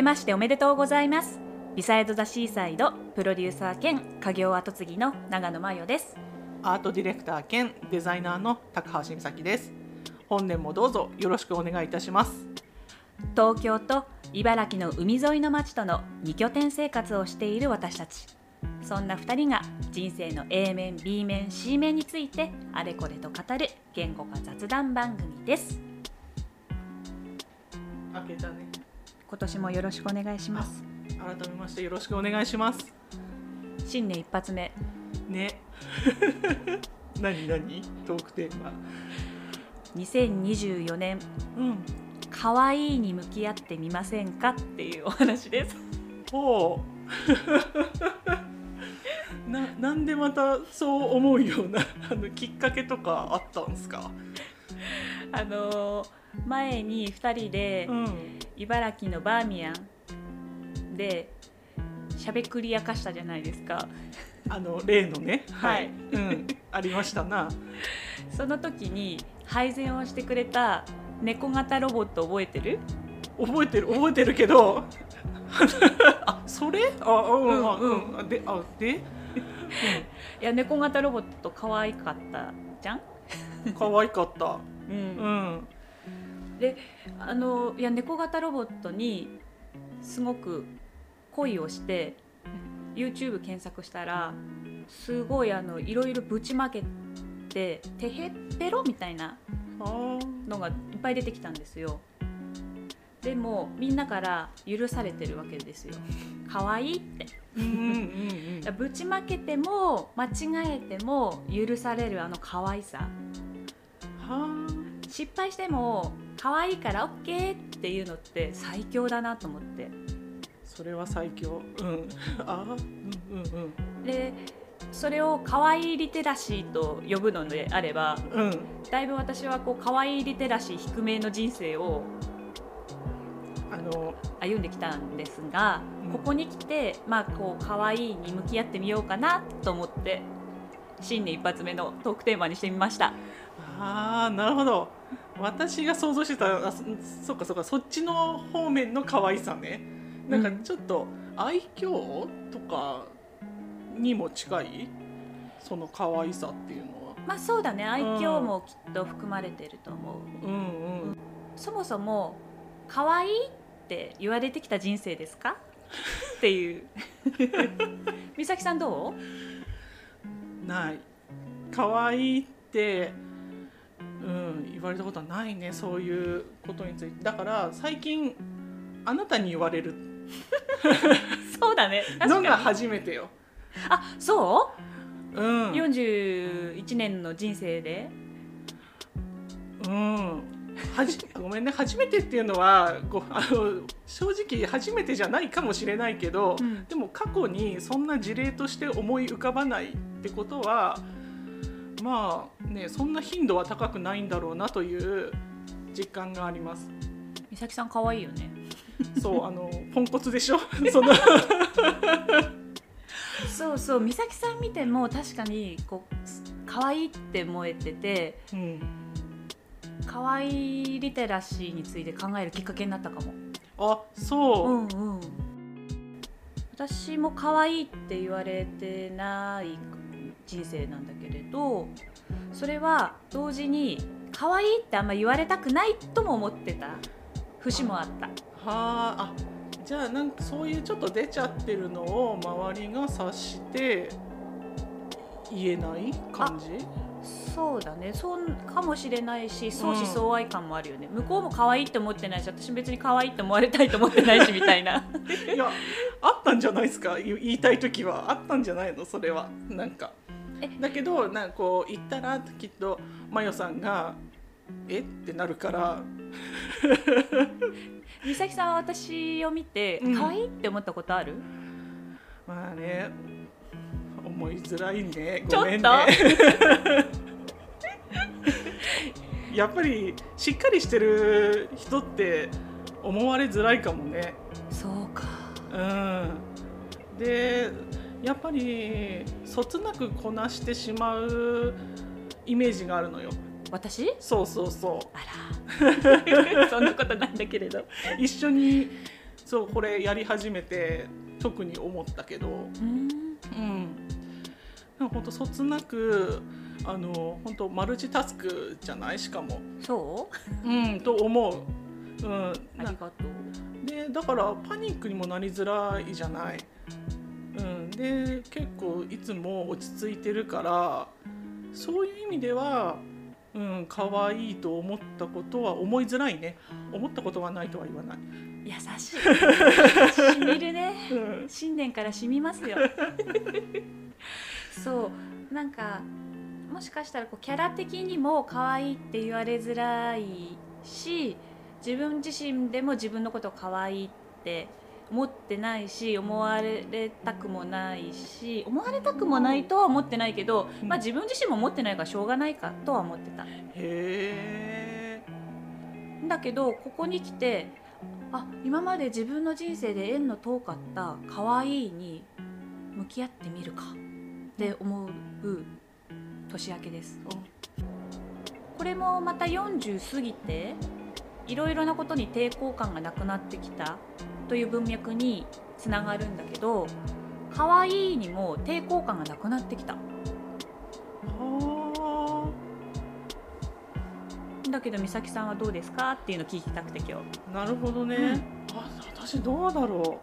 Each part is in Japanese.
けましておめでとうございます。ビサイドザシーサイドプロデューサー兼家業後継ぎの長野真代です。アートディレクター兼デザイナーの高橋美咲です。本年もどうぞよろしくお願いいたします。東京と茨城の海沿いの町との2拠点生活をしている私たち。そんな2人が人生の A 面 B 面 C 面についてあれこれと語る言語化雑談番組です。開けたね今年もよろしくお願いします。改めましてよろしくお願いします。新年一発目。ね。何何？トークテーマ。2024年。うん。可愛いに向き合ってみませんかっていうお話です。ほう。ななんでまたそう思うような あのきっかけとかあったんですか？あのー前に2人でうん茨城のバーミヤンでしゃべくり明かしたじゃないですか。あの例のね。はい。うん。ありましたな。その時に配膳をしてくれた猫型ロボット覚えてる？覚えてる覚えてるけど。あそれ？あうんうんうんであで、いや猫型ロボット可愛かったじゃん、うん、可愛かった。う、うんんであのいや猫型ロボットにすごく恋をして YouTube 検索したらすごいあのいろいろぶちまけててへっぺろみたいなのがいっぱい出てきたんですよ。でもみんなから許されてるわけですよ。可愛いって。ぶちまけても間違えても許されるあの可愛さ。は失敗しても可愛いから OK っていうのって最強だなと思って。それは最強。うん。あーうんうんでそれを可愛いリテラシーと呼ぶのであればうんうん。だいぶ私はこう可愛いリテラシー低めの人生をあの歩んできたんですが、うん。ここに来てまあこう可愛いに向き合ってみようかなと思って新年一発目のトークテーマにしてみましたあーなるほど。私が想像してたあそそっかそっかそっちの方面の可愛さね。なんかちょっと愛嬌とかにも近い？その可愛さっていうのは。まあそうだね。愛嬌もきっと含まれてると思う、うんうん。そもそも可愛いって言われてきた人生ですか？っていう。美咲さんどう？ない。可愛いってうん言われたことはないねそういうことについて。だから最近あなたに言われる。そうだね確のが初めてよ。あそう？うん。41年の人生で？うん。はじごめんね初めてっていうのはごあの正直初めてじゃないかもしれないけど、うん。でも過去にそんな事例として思い浮かばないってことはまあねそんな頻度は高くないんだろうなという実感があります。美咲さん可愛いよね。そうあのポンコツでしょ？その。そうそう美咲さん見ても確かにこう可愛いって思えててうん可愛いリテラシーについて考えるきっかけになったかも。あそう、んうん。私も可愛いって言われてない人生なんだけれどそれは同時に可愛いってあんま言われたくないとも思ってた節もあったはあじゃあなんかそういうちょっと出ちゃってるのを周りが察して言えない感じそうだねそうかもしれないし相思相愛感もあるよね、向こうも可愛いって思ってないし私別に可愛いって思われたいと思ってないしみたいないやあったんじゃないですか言いたい時はあったんじゃないのそれはなんかだけどなんかこう言ったらきっとマヨさんが「え？っ?」てなるから。美咲さんは私を見てうん。可愛いって思ったことある、まあね思いづらいね。ちょっと。ごめんね。やっぱりしっかりしてる人って思われづらいかもね。そうか。うん。でやっぱりそつなくこなしてしまうイメージがあるのよ。私？そうそうそあら。そんなことないんだけれど。う一緒にそうこれやり始めて特に思ったけど、うん。うん、でも本当そつなくあの本当マルチタスクじゃない？しかも、そう？うん、と思う。うん、ありながとう。でだからパニックにもなりづらいじゃない？うん、で結構いつも落ち着いてるからそういう意味では、うん、可愛いと思ったことは思いづらいね。思ったことはないとは言わない。優しい。しみるね。うん。新年から染みますよ。そう。なんかもしかしたらこうキャラ的にも可愛いって言われづらいし自分自身でも自分のことを可愛いって思ってないし思われたくもないし思われたくもないとは思ってないけど、うん。まあ、自分自身も思ってないからしょうがないかとは思ってた。へえ。だけどここに来てあ今まで自分の人生で縁の遠かった可愛いに向き合ってみるかって思う年明けです。これもまた40過ぎていろいろなことに抵抗感がなくなってきたという文脈につながるんだけど可愛いにも抵抗感がなくなってきたはだけど美咲さんはどうですかっていうのを聞きたくて今あ、なるほどね。うんあ、私どうだろ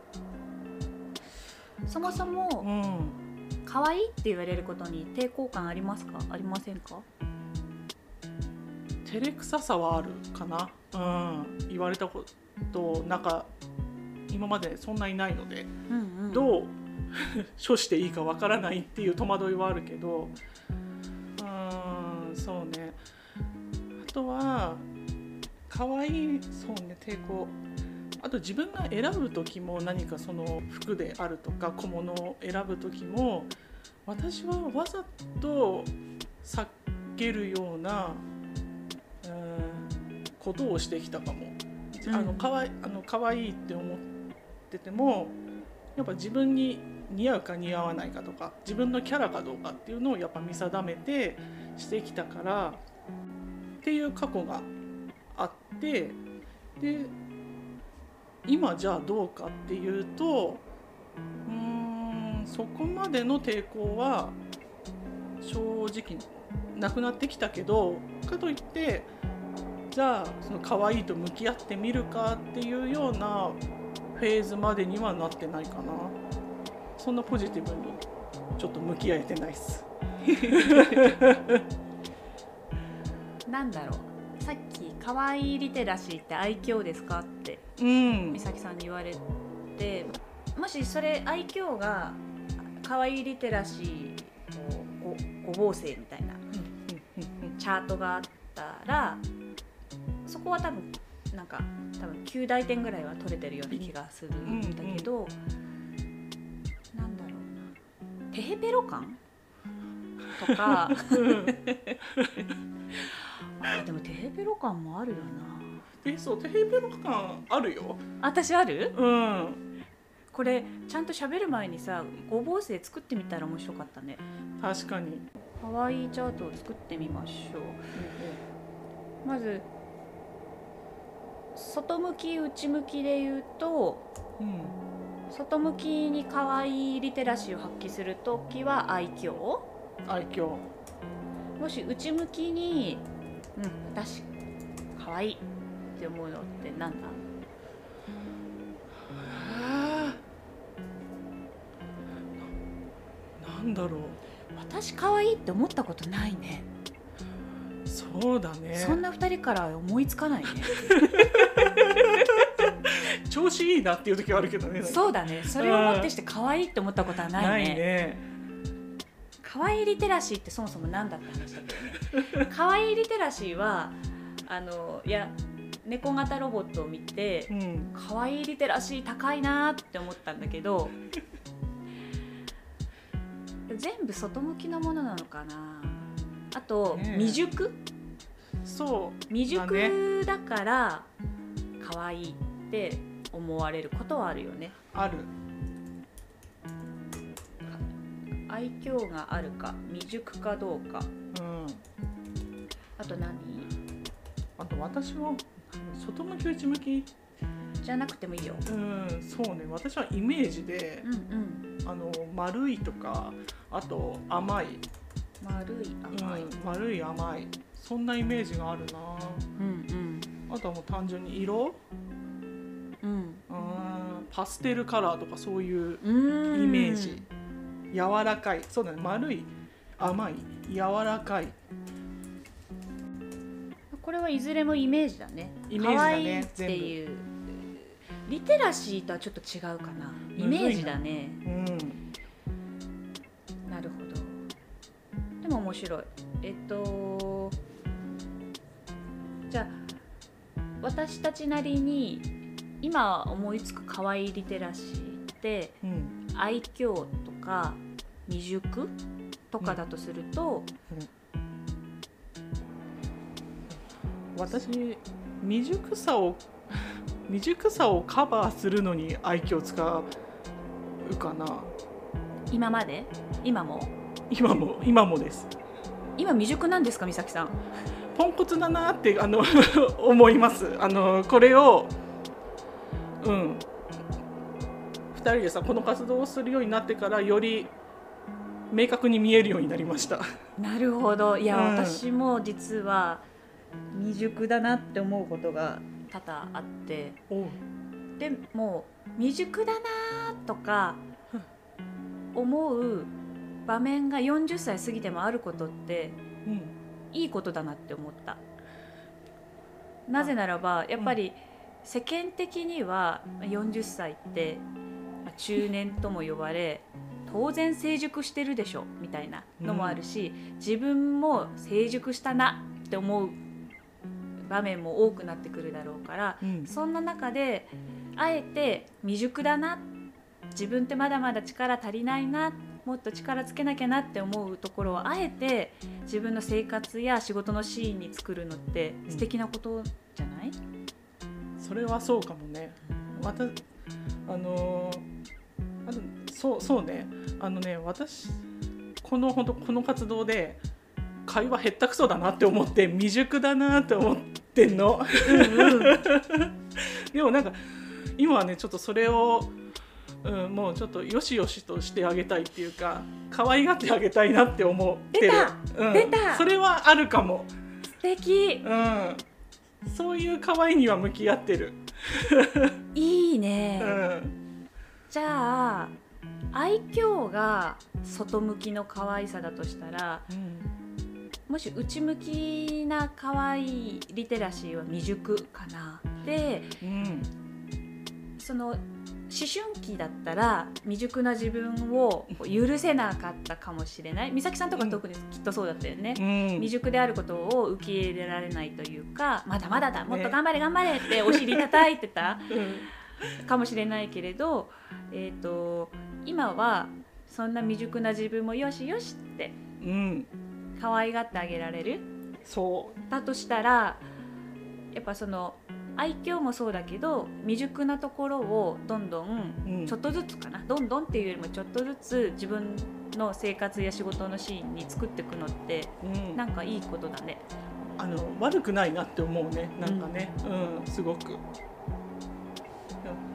日そもそもう。うん。可愛いって言われることに抵抗感ありますか？ありませんか？照れくささはあるかな。うん。言われたことなんか今までそんなにないので、うんうんどう 処していいかわからないっていう戸惑いはあるけど、うん、そうね。あとは可愛いそうね抵抗。あと自分が選ぶ時も何かその服であるとか小物を選ぶ時も私はわざと避けるような、うん、ことをしてきたかも。うんあのかわいあの可愛いって思っててもやっぱ自分に似合うか似合わないかとか自分のキャラかどうかっていうのをやっぱ見定めてしてきたからっていう過去があってで今じゃあどうかっていうとうーんそこまでの抵抗は正直なくなってきたけどかといってじゃあその可愛いと向き合ってみるかっていうようなフェーズまでにはなってないかな。そんなポジティブにちょっと向き合えてないっす。なんだろう。さっき「可愛いリテラシーって愛嬌ですか?」ってうん。美咲さんに言われてもしそれ愛嬌が可愛いリテラシーをご五芒星みたいなチャートがあったらそこは多分なんか多分9大点ぐらいは取れてるような気がするんだけど、なんだろうな。テヘペロ感とか。あでもテヘペロ感もあるよな。えそうテヘペロ感あるよ。私ある？うん。これちゃんと喋る前にさごぼう星作ってみたら面白かったね。確かに。かわいいチャートを作ってみましょう。まず外向き内向きで言うとうん。外向きに可愛いリテラシーを発揮する時は愛嬌。愛嬌。もし内向きにうん。私可愛いって思うのってなんだ？なんだろう。私可愛いって思ったことないね。そうだね。そんな二人から思いつかないね 調子いいなっていう時はあるけどね。そうだね。それをもってして可愛いって思ったことはないね。ないね。可愛いリテラシーってそもそも何だって話だけ？どね可愛いリテラシーはあのいや猫型ロボットを見てうん。可愛いリテラシー高いなって思ったんだけど全部外向きのものなのかな。あと、ねえ。未熟？そう未熟だから可愛いって思われることはあるよね。ある。愛嬌があるか未熟かどうか。うん。あと何？あと私は外向き内向き。じゃなくてもいいよ。うんそうね。私はイメージでうんうん。あの丸いとかあと甘い、丸い甘い、うん、丸い甘い。そんなイメージがあるな。うん。あとはもう単純に色うん。うん。パステルカラーとかそういううん。イメージ。柔らかい。そうだね。丸い。甘い。柔らかい。これはいずれもイメージだね。イメージだね可愛いっていう。リテラシーとはちょっと違うかな。イメージだね。うん。なるほど。でも面白い。えっとじゃあ私たちなりに今思いつく可愛いリテラシーってうん愛嬌とか未熟とかだとすると、私未熟さを 未熟さをカバーするのに愛嬌使うかな。今まで？今も？今も今もです。今未熟なんですか美咲さん？ポンコツだなってあの 思います。あのこれをうん。2人でさこの活動をするようになってからより明確に見えるようになりました。なるほど。いや、うん。私も実は未熟だなって思うことが多々あって。でも未熟だなとか思う場面が40歳過ぎてもあることってうん。いいことだなって思った。なぜならばやっぱり世間的には40歳ってまあ中年とも呼ばれ当然成熟してるでしょみたいなのもあるし、自分も成熟したなって思う場面も多くなってくるだろうからうん。そんな中であえて未熟だな自分ってまだまだ力足りないなもっと力つけなきゃなって思うところをあえて自分の生活や仕事のシーンに作るのってうん。素敵なことじゃない、それはそうかもね。またあのーあとそうそうね。あのね私この本当この活動で会話へったくそだなって思って未熟だなって思ってんの。でもなんか今はねちょっとそれを、うん、もうちょっとよしよしとしてあげたいっていうか可愛がってあげたいなって思ってる。出た。うん、出た。それはあるかも。素敵。うんそういう可愛いには向き合ってる。いいね、うん。じゃあ愛嬌が外向きの可愛さだとしたらもし内向きな可愛いリテラシーは未熟かなでうん。その思春期だったら未熟な自分を許せなかったかもしれない。美咲さんとか特にきっとそうだったよね、うん。未熟であることを受け入れられないというかまだまだだもっと頑張れ頑張れってお尻叩いてた かもしれないけれど、えー、と今はそんな未熟な自分もよしよしってうん。可愛がってあげられる。そだとしたらやっぱその愛嬌もそうだけど未熟なところをどんどんう。うんちょっとずつかなどんどんっていうよりもちょっとずつ自分の生活や仕事のシーンに作っていくのってうん。なんかいいことだね。あの悪くないなって思うね。なんかね。うん。すごく。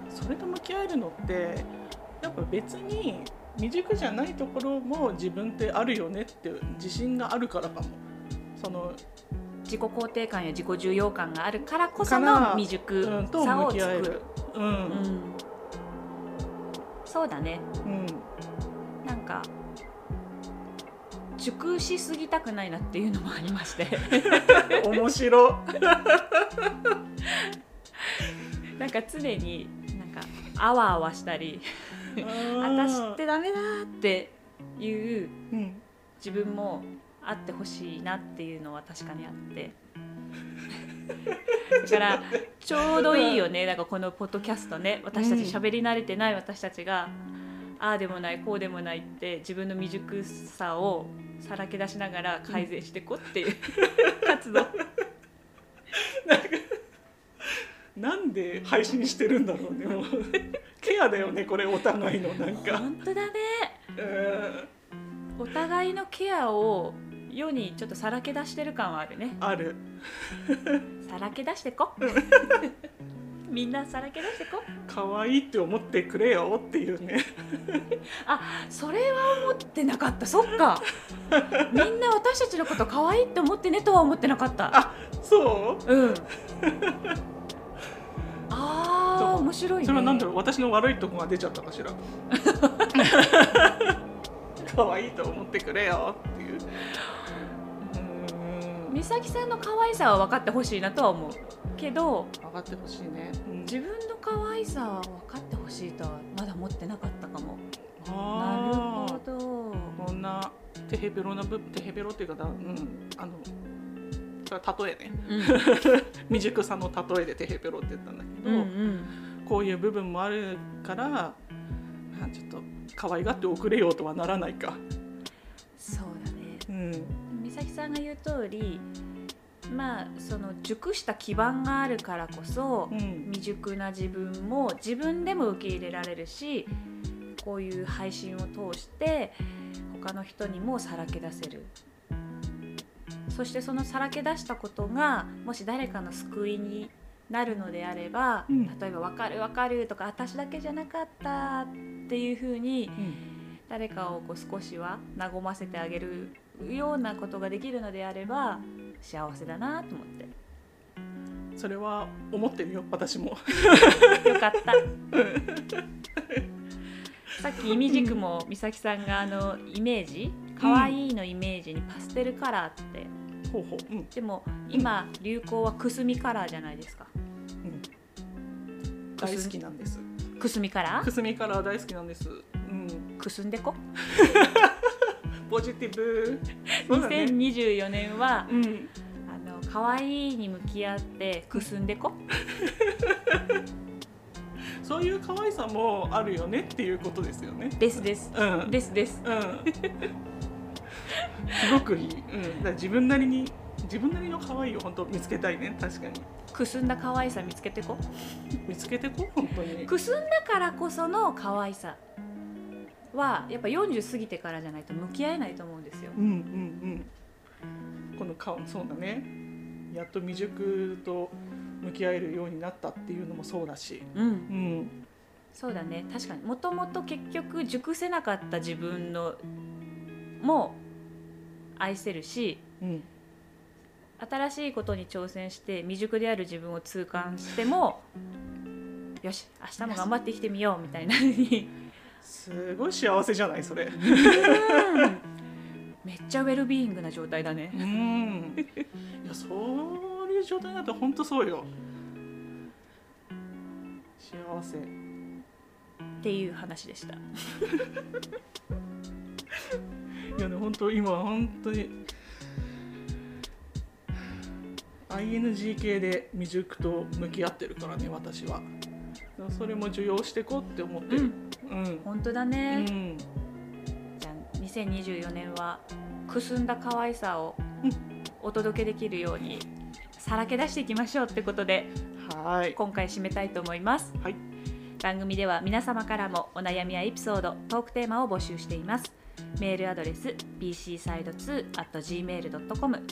それと向き合えるのってやっぱ別に未熟じゃないところも自分ってあるよねって自信があるからかも。その自己肯定感や自己重要感があるからこその未熟さを作る。。う。うんん、そうだねうん。なんか熟しすぎたくないなっていうのもありまして 面白。なんか常になんかあわあわしたり 私ってダメだっていううん。自分もあってほしいなっていうのは確かにあって。だからちょうどいいよね。なんかこのポッドキャストね。私たち喋り慣れてない私たちが、ああでもないこうでもないって自分の未熟さをさらけ出しながら改善していこうっていう 活動。なんで配信してるんだろうね。もうケアだよねこれお互いの。なんか。本当だね。うん。お互いのケアを世にちょっとさらけ出してる感はあるね。ある。さらけ出してこ。みんなさらけ出してこ。可愛いって思ってくれよっていうね。あそれは思ってなかった。そっか。みんな私たちのこと可愛いって思ってねとは思ってなかった。あそう？うん。ああ面白いね。それは何だろう？私の悪いとこが出ちゃったかしら。可愛いと思ってくれよっていう美咲さんの可愛さは分かってほしいなとは思うけど上がってほしいね、うん自分の可愛さは分かってほしいとはまだ思ってなかったかも。なるあほど。ーこんなテヘベロな部テヘベロっていうかだうんあの例えね。うん。未熟さの例えでテヘベロって言ったんだけど、うんうん。こういう部分もあるからまあちょっと可愛がっておくれよとはならないか。そうだね。うんさんが言う通りまあその熟した基盤があるからこそうん。未熟な自分も自分でも受け入れられるしこういう配信を通して他の人にもさらけ出せる。そしてそのさらけ出したことがもし誰かの救いになるのであれば、うん。例えば「分かる分かる」とか「私だけじゃなかった」っていうふうに誰かをこう少しは和ませてあげるようなことができるのであれば幸せだなと思って。それは思ってるよ私も。よかった。さっきイミジクも美咲さんがあのイメージ可愛いのイメージにパステルカラーって。ほうほう。うん。でも今流行はくすみカラーじゃないですか。うん、大好きなんです。くすみカラー？くすみカラー大好きなんです。うん、くすんでこ？ポジティブ。ね。2024年はうん、あの可愛いに向き合ってくすんでこ そういう可愛さもあるよねっていうことですよね。ですですうん、ですですうん。すごくいい。うん、だから自分なりに自分なりの可愛いを本当見つけたいね。確かにくすんだ可愛さ見つけてこ見つけてこう本当に。くすんだからこその可愛さはやっぱ40過ぎてからじゃないと向き合えないと思うんですようんうんうん。この顔そうだね。やっと未熟と向き合えるようになったっていうのもそうだし。うんうん。そうだね確かにもともと結局熟せなかった自分のも愛せるしうん。新しいことに挑戦して未熟である自分を痛感してもよし明日も頑張って生きてみようみたいな風にすごい幸せじゃないそれ。めっちゃウェルビーイングな状態だねうん。いやそういう状態だと本当そうよ。幸せ。っていう話でした いやね本当今本当に ING 系で未熟と向き合ってるからね私は。それも受容してこうって思ってる。うん。本当だうね、ん。じゃあ2024年はくすんだ可愛さをうんお届けできるようにさらけ出していきましょうってことではい。今回締めたいと思いますはい。番組では皆様からもお悩みやエピソードトークテーマを募集していますメールアドレス bcside2.gmail.com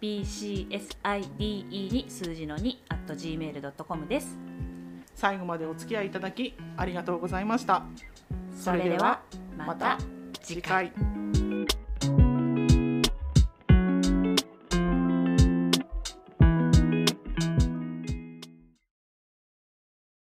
bcside に数字の 2.gmail.com です最後までお付き合いいただきありがとうございました。それではまた次回